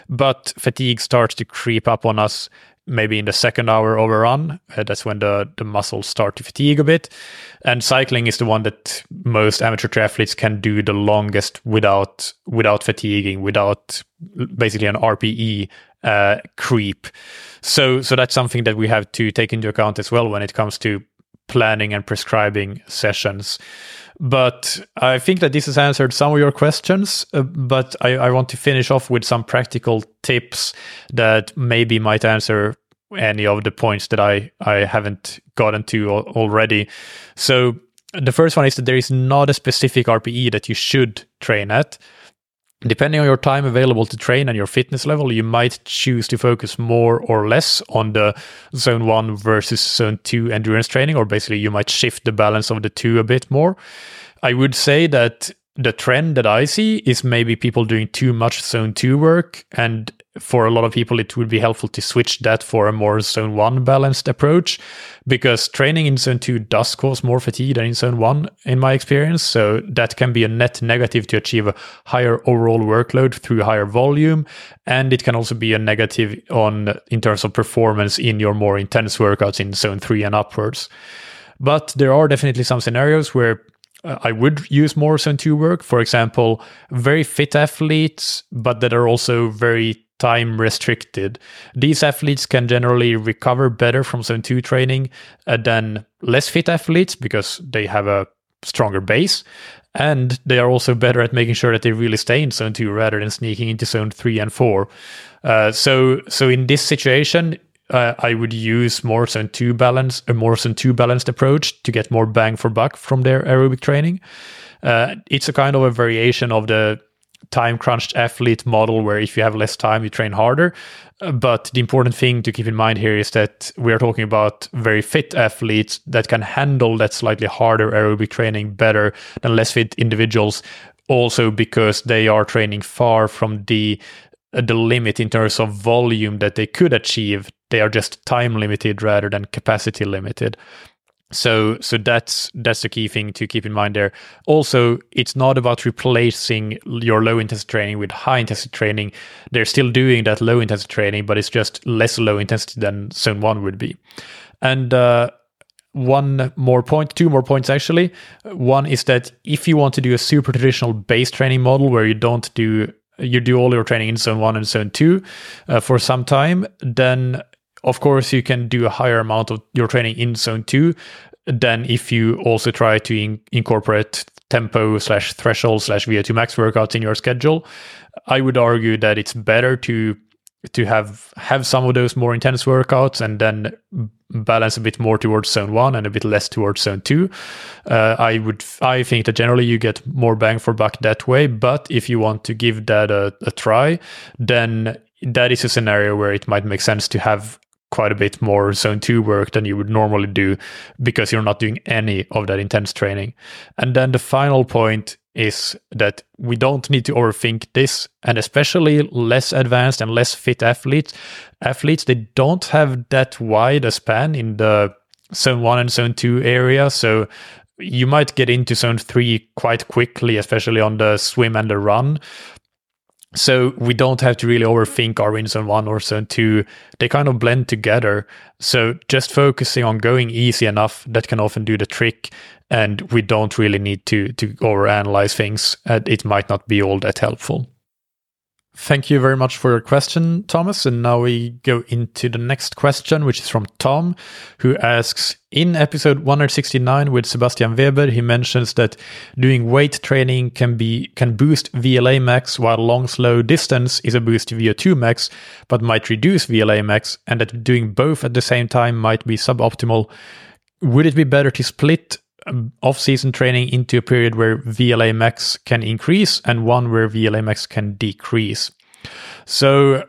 but fatigue starts to creep up on us maybe in the second hour of a run. Uh, that's when the, the muscles start to fatigue a bit. And cycling is the one that most amateur triathletes can do the longest without without fatiguing, without basically an RPE uh, creep. So so that's something that we have to take into account as well when it comes to planning and prescribing sessions. But I think that this has answered some of your questions. Uh, but I, I want to finish off with some practical tips that maybe might answer any of the points that I, I haven't gotten to already. So the first one is that there is not a specific RPE that you should train at. Depending on your time available to train and your fitness level, you might choose to focus more or less on the zone one versus zone two endurance training, or basically you might shift the balance of the two a bit more. I would say that the trend that I see is maybe people doing too much zone two work. And for a lot of people, it would be helpful to switch that for a more zone one balanced approach because training in zone two does cause more fatigue than in zone one, in my experience. So that can be a net negative to achieve a higher overall workload through higher volume. And it can also be a negative on in terms of performance in your more intense workouts in zone three and upwards. But there are definitely some scenarios where I would use more Zone 2 work. For example, very fit athletes, but that are also very time restricted. These athletes can generally recover better from Zone 2 training uh, than less fit athletes because they have a stronger base. And they are also better at making sure that they really stay in Zone 2 rather than sneaking into Zone 3 and 4. Uh, so, so in this situation, uh, I would use more zone two balance, a more than two balanced approach to get more bang for buck from their aerobic training. Uh, it's a kind of a variation of the time crunched athlete model where if you have less time, you train harder. Uh, but the important thing to keep in mind here is that we are talking about very fit athletes that can handle that slightly harder aerobic training better than less fit individuals also because they are training far from the uh, the limit in terms of volume that they could achieve. They are just time limited rather than capacity limited. So so that's that's the key thing to keep in mind there. Also, it's not about replacing your low intensity training with high intensity training. They're still doing that low intensity training, but it's just less low intensity than zone one would be. And uh, one more point, two more points actually. One is that if you want to do a super traditional base training model where you don't do you do all your training in zone one and zone two uh, for some time, then of course you can do a higher amount of your training in zone two than if you also try to in- incorporate tempo slash threshold slash VO2 max workouts in your schedule. I would argue that it's better to to have have some of those more intense workouts and then balance a bit more towards zone one and a bit less towards zone two. Uh, I would I think that generally you get more bang for buck that way. But if you want to give that a, a try, then that is a scenario where it might make sense to have quite a bit more zone 2 work than you would normally do because you're not doing any of that intense training. And then the final point is that we don't need to overthink this and especially less advanced and less fit athletes athletes they don't have that wide a span in the zone 1 and zone 2 area so you might get into zone 3 quite quickly especially on the swim and the run so we don't have to really overthink our in zone one or zone two. They kind of blend together. So just focusing on going easy enough that can often do the trick. And we don't really need to to overanalyze things. it might not be all that helpful. Thank you very much for your question, Thomas. And now we go into the next question, which is from Tom, who asks In episode 169 with Sebastian Weber, he mentions that doing weight training can be can boost VLA max while long slow distance is a boost to VO2 max, but might reduce VLA max, and that doing both at the same time might be suboptimal. Would it be better to split Um, off-season training into a period where VLA max can increase and one where VLA max can decrease. So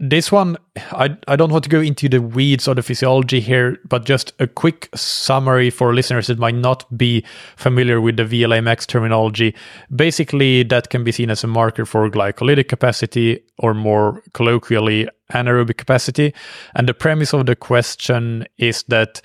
this one, I, I don't want to go into the weeds of the physiology here, but just a quick summary for listeners that might not be familiar with the VLA max terminology. Basically, that can be seen as a marker for glycolytic capacity, or more colloquially, anaerobic capacity. And the premise of the question is that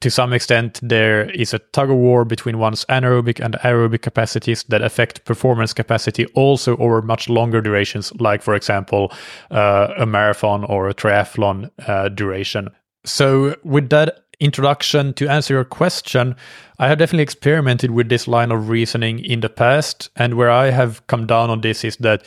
to some extent, there is a tug of war between one's anaerobic and aerobic capacities that affect performance capacity also over much longer durations, like, for example, uh, a marathon or a triathlon uh, duration. So, with that introduction to answer your question, I have definitely experimented with this line of reasoning in the past. And where I have come down on this is that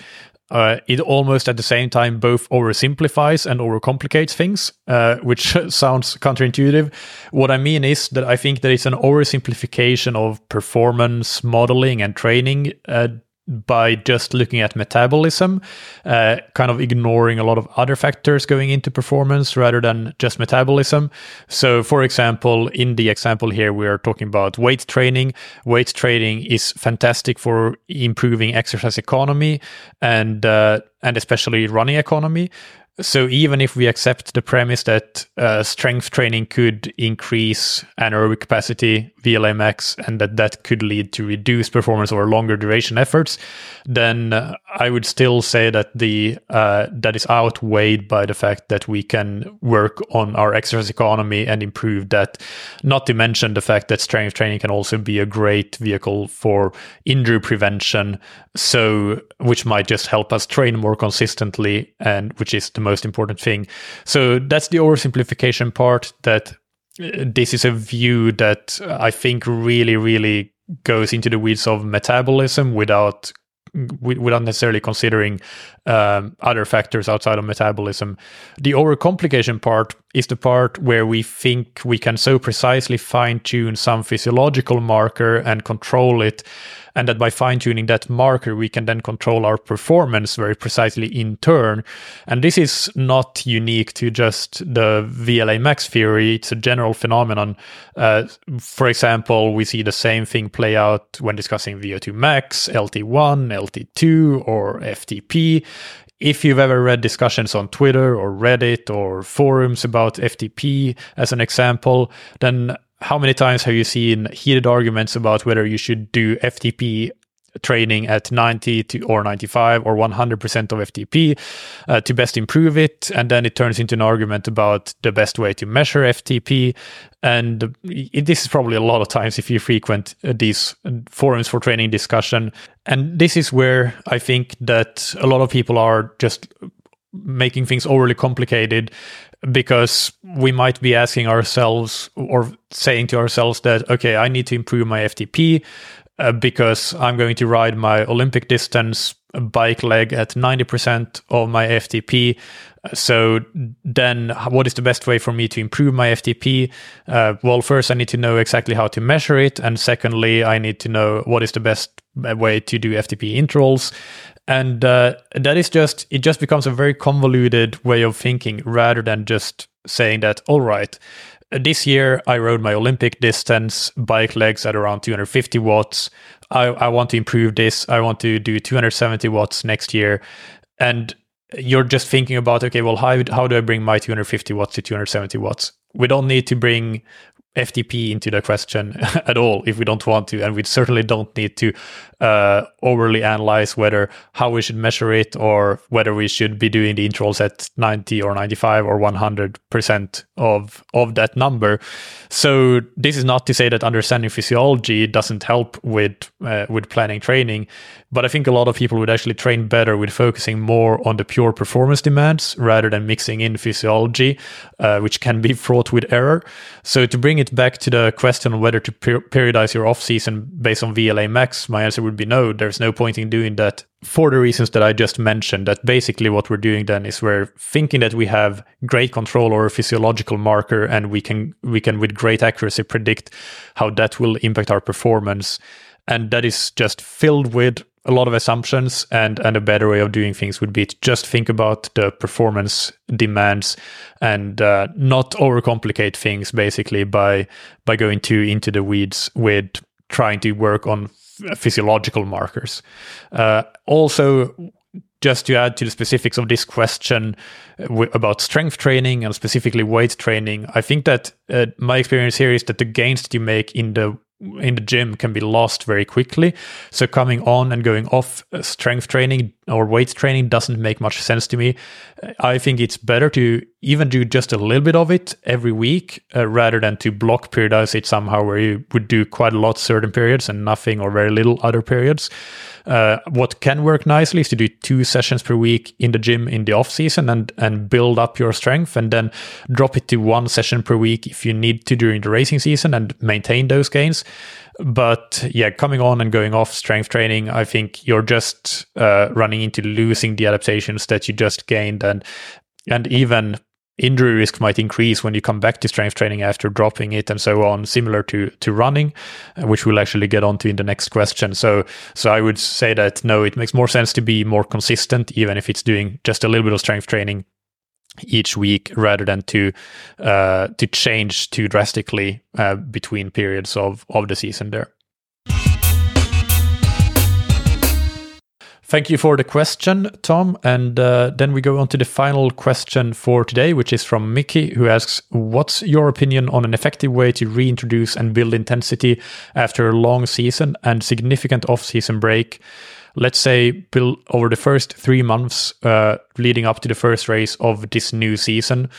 uh, it almost at the same time both oversimplifies and overcomplicates things, uh, which sounds counterintuitive. What I mean is that I think that it's an oversimplification of performance modeling and training uh, by just looking at metabolism, uh, kind of ignoring a lot of other factors going into performance rather than just metabolism. So, for example, in the example here, we are talking about weight training. Weight training is fantastic for improving exercise economy and uh, and especially running economy. So even if we accept the premise that uh, strength training could increase anaerobic capacity, VLA max, and that that could lead to reduced performance over longer duration efforts, then uh, I would still say that the uh, that is outweighed by the fact that we can work on our exercise economy and improve that. Not to mention the fact that strength training can also be a great vehicle for injury prevention, so which might just help us train more consistently, and which is the most important thing. So that's the oversimplification part that uh, this is a view that I think really, really goes into the weeds of metabolism without without necessarily considering um, other factors outside of metabolism. The overcomplication part is the part where we think we can so precisely fine tune some physiological marker and control it and that by fine tuning that marker, we can then control our performance very precisely in turn. And this is not unique to just the VLA max theory, it's a general phenomenon. Uh, for example, we see the same thing play out when discussing VO2 max, LT1, LT2, or FTP if you've ever read discussions on Twitter or Reddit or forums about FTP as an example, then how many times have you seen heated arguments about whether you should do FTP training at 90 to, or 95 or 100% of FTP uh, to best improve it. And then it turns into an argument about the best way to measure FTP. And it, this is probably a lot of times if you frequent uh, these forums for training discussion. And this is where I think that a lot of people are just making things overly complicated because we might be asking ourselves or saying to ourselves that okay i need to improve my ftp uh, because i'm going to ride my olympic distance bike leg at 90% of my ftp so then what is the best way for me to improve my ftp uh, well first i need to know exactly how to measure it and secondly i need to know what is the best way to do ftp intervals. And uh, that is just it just becomes a very convoluted way of thinking rather than just saying that all right this year i rode my olympic distance bike legs at around 250 watts. I, I want to improve this. I want to do 270 watts next year. And you're just thinking about okay well how, how do i bring my 250 watts to 270 watts? We don't need to bring FTP into the question at all if we don't want to, and we certainly don't need to uh, overly analyze whether how we should measure it or whether we should be doing the intervals at 90 or 95 or 100 percent of of that number. So this is not to say that understanding physiology doesn't help with uh, with planning training, but I think a lot of people would actually train better with focusing more on the pure performance demands rather than mixing in physiology, uh, which can be fraught with error. So to bring it back to the question of whether to per- periodize your off season based on VLA max, my answer would be no. There's no point in doing that for the reasons that I just mentioned. That basically what we're doing then is we're thinking that we have great control over a physiological marker, and we can we can with great accuracy predict how that will impact our performance, and that is just filled with a lot of assumptions and and a better way of doing things would be to just think about the performance demands and uh, not overcomplicate things basically by by going too into the weeds with trying to work on physiological markers uh, also just to add to the specifics of this question uh, w- about strength training and specifically weight training, I think that uh, my experience here is that the gains that you make in the in the gym can be lost very quickly. So coming on and going off uh, strength training or weight training doesn't make much sense to me. I think it's better to even do just a little bit of it every week uh, rather than to block periodize it somehow where you would do quite a lot certain periods and nothing or very little other periods. Uh, what can work nicely is to do two sessions per week in the gym in the off season and and build up your strength and then drop it to one session per week if you need to during the racing season and maintain those gains but yeah, coming on and going off strength training, I think you're just uh, running into losing the adaptations that you just gained, and and even injury risk might increase when you come back to strength training after dropping it and so on similar to to running uh, which we'll actually get onto in the next question so so i would say that no it makes more sense to be more consistent even if it's doing just a little bit of strength training each week rather than to uh, to change too drastically uh, between periods of of the season there. Thank you for the question, Tom. And uh, then we go on to the final question for today, which is from Mickey, who asks What's your opinion on an effective way to reintroduce and build intensity after a long season and significant off season break? let's say Bill, over the first three months uh, leading up to the first race of this new season,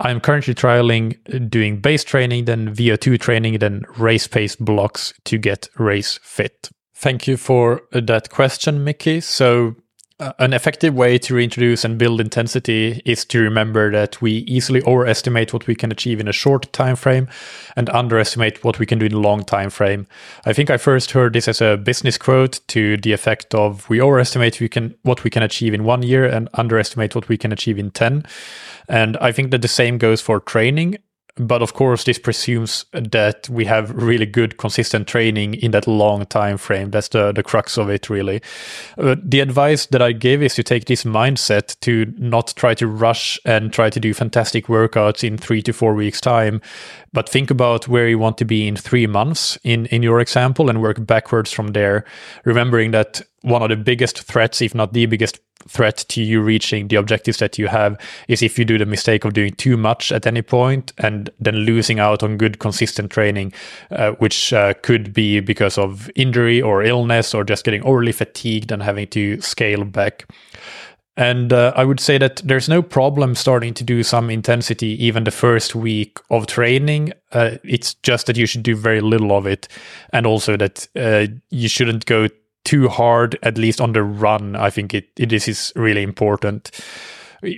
I'm currently trialing doing base training, then VO2 training, then race pace blocks to get race fit. Thank you for that question, Mickey. So uh, an effective way to reintroduce and build intensity is to remember that we easily overestimate what we can achieve in a short time frame and underestimate what we can do in a long time frame. I think I first heard this as a business quote to the effect of we overestimate we can what we can achieve in 1 year and underestimate what we can achieve in 10. And I think that the same goes for training but of course this presumes that we have really good consistent training in that long time frame. That's the, the crux of it really. Uh, the advice that i give is to take this mindset to not try to rush and try to do fantastic workouts in three to four weeks time but think about where you want to be in three months in in your example and work backwards from there remembering that one of the biggest threats if not the biggest threat to you reaching the objectives that you have is if you do the mistake of doing too much at any point and then losing out on good consistent training uh, which uh, could be because of injury or illness or just getting overly fatigued and having to scale back and uh, I would say that there's no problem starting to do some intensity even the first week of training. Uh, it's just that you should do very little of it. And also that uh, you shouldn't go too hard, at least on the run. I think it, this is, is really important.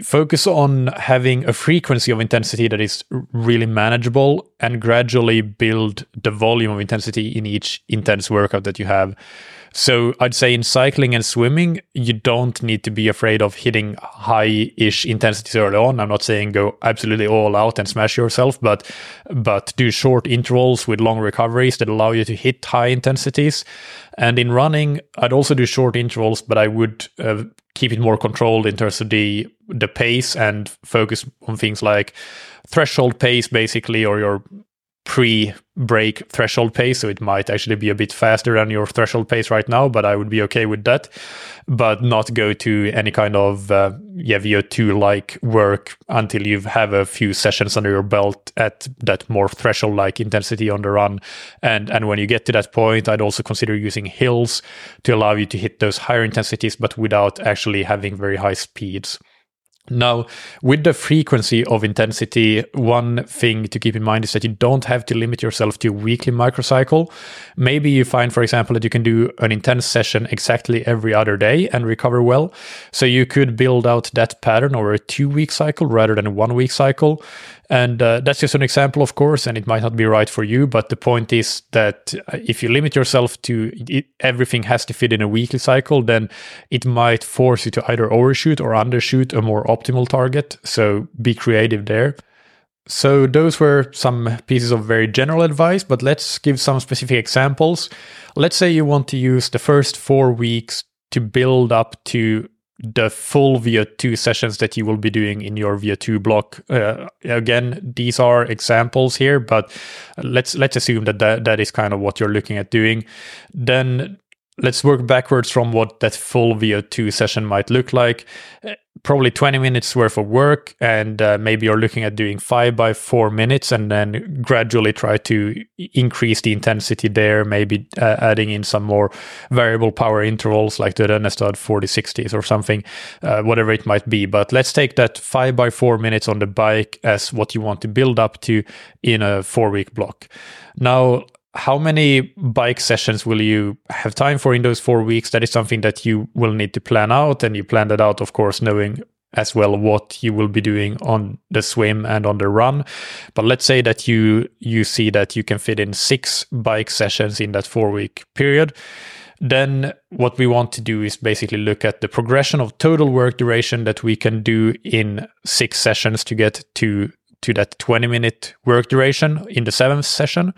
Focus on having a frequency of intensity that is really manageable and gradually build the volume of intensity in each intense workout that you have. So I'd say in cycling and swimming, you don't need to be afraid of hitting high ish intensities early on. I'm not saying go absolutely all out and smash yourself, but but do short intervals with long recoveries that allow you to hit high intensities. And in running, I'd also do short intervals, but I would uh, keep it more controlled in terms of the the pace and focus on things like threshold pace, basically, or your pre-break threshold pace so it might actually be a bit faster than your threshold pace right now but i would be okay with that. But not go to any kind of uh, yeah vo2 like work until you have a few sessions under your belt at that more threshold like intensity on the run. And and when you get to that point i'd also consider using hills to allow you to hit those higher intensities but without actually having very high speeds now, with the frequency of intensity, one thing to keep in mind is that you don't have to limit yourself to a weekly microcycle. Maybe you find, for example, that you can do an intense session exactly every other day and recover well. So you could build out that pattern over a two week cycle rather than a one week cycle. And uh, that's just an example, of course, and it might not be right for you. But the point is that uh, if you limit yourself to it, everything has to fit in a weekly cycle, then it might force you to either overshoot or undershoot a more optimal target. So be creative there. So those were some pieces of very general advice, but let's give some specific examples. Let's say you want to use the first four weeks to build up to the full VO2 sessions that you will be doing in your VO2 block. Uh, again, these are examples here, but let's let's assume that, that that is kind of what you're looking at doing. Then let's work backwards from what that full VO2 session might look like. Probably 20 minutes worth of work, and uh, maybe you're looking at doing five by four minutes and then gradually try to increase the intensity there, maybe uh, adding in some more variable power intervals like the Rønnestad 4060s or something, uh, whatever it might be. But let's take that five by four minutes on the bike as what you want to build up to in a four week block. Now, how many bike sessions will you have time for in those four weeks? That is something that you will need to plan out, and you plan that out, of course, knowing as well what you will be doing on the swim and on the run. But let's say that you you see that you can fit in six bike sessions in that four week period. Then what we want to do is basically look at the progression of total work duration that we can do in six sessions to get to to that 20 minute work duration in the seventh session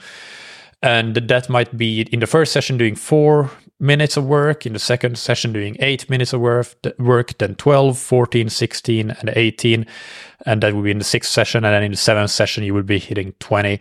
and that might be in the first session doing four minutes of work, in the second session doing eight minutes of work, then 12, 14, 16, and 18. And that would be in the sixth session. And then in the seventh session, you would be hitting 20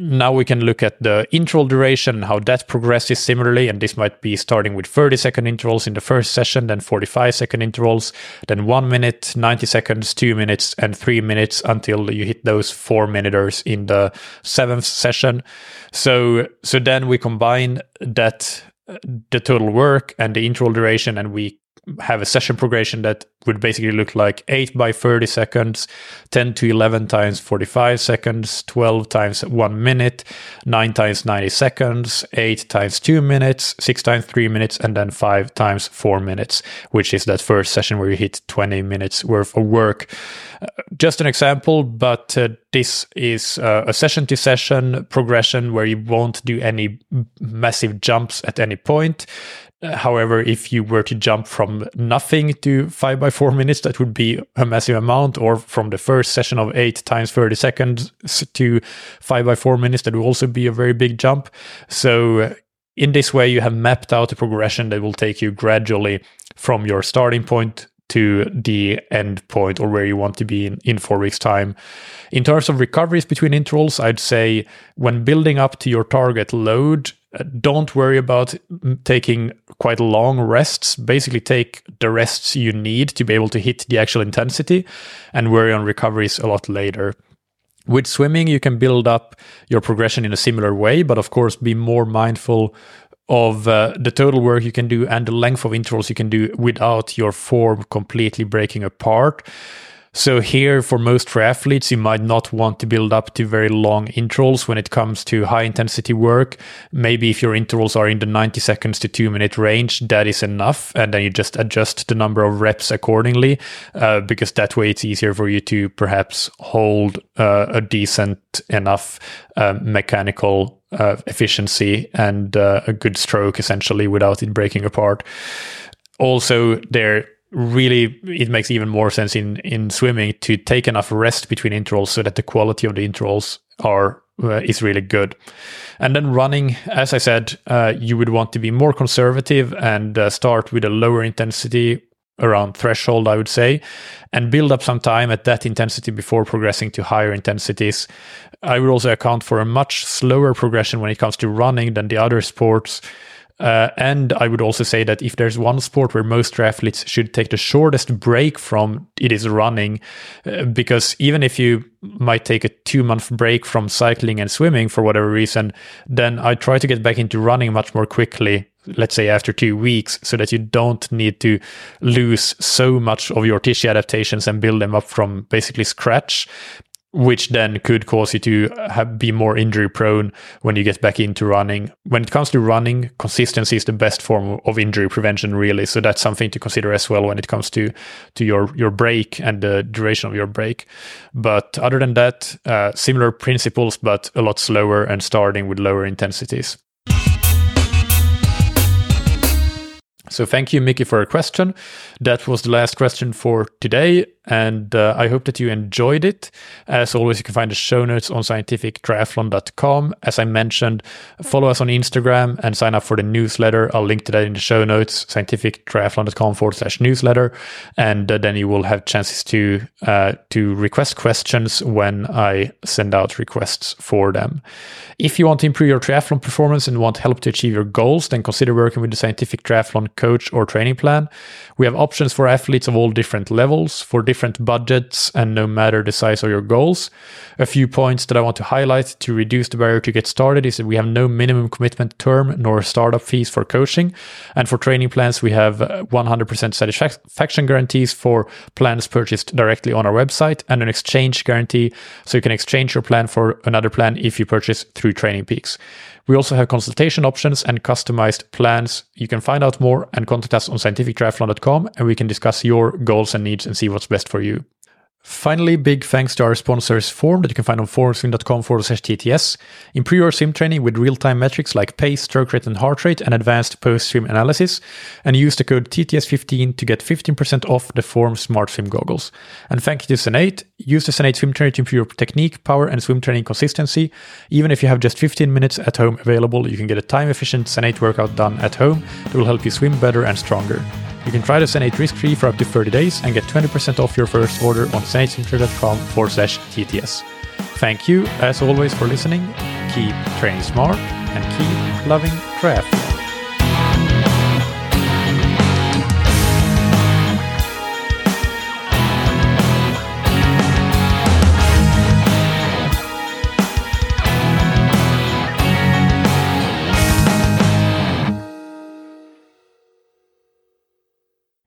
Mm-hmm. now we can look at the interval duration how that progresses similarly. And this might be starting with 30 second intervals in the first session, then 45 second intervals, then one minute, 90 seconds, two minutes, and three minutes until you hit those four minuters in the seventh session. So, so then we combine that uh, the total work and the interval duration and we have a session progression that would basically look like 8 by 30 seconds, 10 to 11 times 45 seconds, 12 times 1 minute, 9 times 90 seconds, 8 times 2 minutes, 6 times 3 minutes, and then 5 times 4 minutes, which is that first session where you hit 20 minutes worth of work. Uh, just an example, but uh, this is uh, a session to session progression where you won't do any massive jumps at any point. However, if you were to jump from nothing to five by four minutes, that would be a massive amount. Or from the first session of eight times 30 seconds to five by four minutes, that would also be a very big jump. So, uh, in this way, you have mapped out a progression that will take you gradually from your starting point to the end point or where you want to be in, in four weeks' time. In terms of recoveries between intervals, I'd say when building up to your target load, don't worry about taking quite long rests. Basically, take the rests you need to be able to hit the actual intensity and worry on recoveries a lot later. With swimming, you can build up your progression in a similar way, but of course, be more mindful of uh, the total work you can do and the length of intervals you can do without your form completely breaking apart. So here, for most triathletes, you might not want to build up to very long intervals when it comes to high intensity work. Maybe if your intervals are in the 90 seconds to two minute range, that is enough. And then you just adjust the number of reps accordingly, uh, because that way it's easier for you to perhaps hold uh, a decent enough uh, mechanical efficiency and uh, a good stroke essentially without it breaking apart. Also, there really it makes even more sense in in swimming to take enough rest between intervals so that the quality of the intervals are uh, is really good. And then running, as I said, uh, you would want to be more conservative and uh, start with a lower intensity around threshold, I would say, and build up some time at that intensity before progressing to higher intensities. I would also account for a much slower progression when it comes to running than the other sports uh, and I would also say that if there's one sport where most triathletes should take the shortest break from, it is running. Uh, because even if you might take a two month break from cycling and swimming for whatever reason, then I try to get back into running much more quickly. Let's say after two weeks, so that you don't need to lose so much of your tissue adaptations and build them up from basically scratch which then could cause you to have, be more injury prone when you get back into running. When it comes to running, consistency is the best form of injury prevention, really. So that's something to consider as well when it comes to to your your break and the duration of your break. But other than that, uh, similar principles, but a lot slower and starting with lower intensities. So thank you, Mickey, for a question. That was the last question for today and uh, I hope that you enjoyed it. As always, you can find the show notes on scientifictriathlon.com. As I mentioned, follow us on Instagram and sign up for the newsletter. I'll link to that in the show notes, scientifictriathlon.com forward slash newsletter. And uh, then you will have chances to, uh, to request questions when I send out requests for them. If you want to improve your triathlon performance and want help to achieve your goals, then consider working with the Scientific Triathlon coach or training plan. We have options for athletes of all different levels, for different budgets, and no matter the size of your goals. A few points that I want to highlight to reduce the barrier to get started is that we have no minimum commitment term nor startup fees for coaching. And for training plans, we have uh, 100% satisfaction guarantees for plans purchased directly on our website and an exchange guarantee. So you can exchange your plan for another plan if you purchase through Training Peaks. We also have consultation options and customized plans. You can find out more and contact us on scientifictriathlon.com and we can discuss your goals and needs and see what's best for you. Finally, big thanks to our sponsors Form that you can find on formswim.com forward slash TTS. Improve your swim training with real time metrics like pace, stroke rate, and heart rate, and advanced post swim analysis. And use the code TTS15 to get 15% off the Form Smart Swim goggles. And thank you to Zen8. Use the Zen8 swim trainer to improve your technique, power, and swim training consistency. Even if you have just 15 minutes at home available, you can get a time efficient Zen8 workout done at home that will help you swim better and stronger. You can try the ZEN8 risk-free for up to 30 days and get 20% off your first order on zen8swimtrainer.com forward slash TTS. Thank you, as always, for listening. Keep training smart and keep loving triathlon.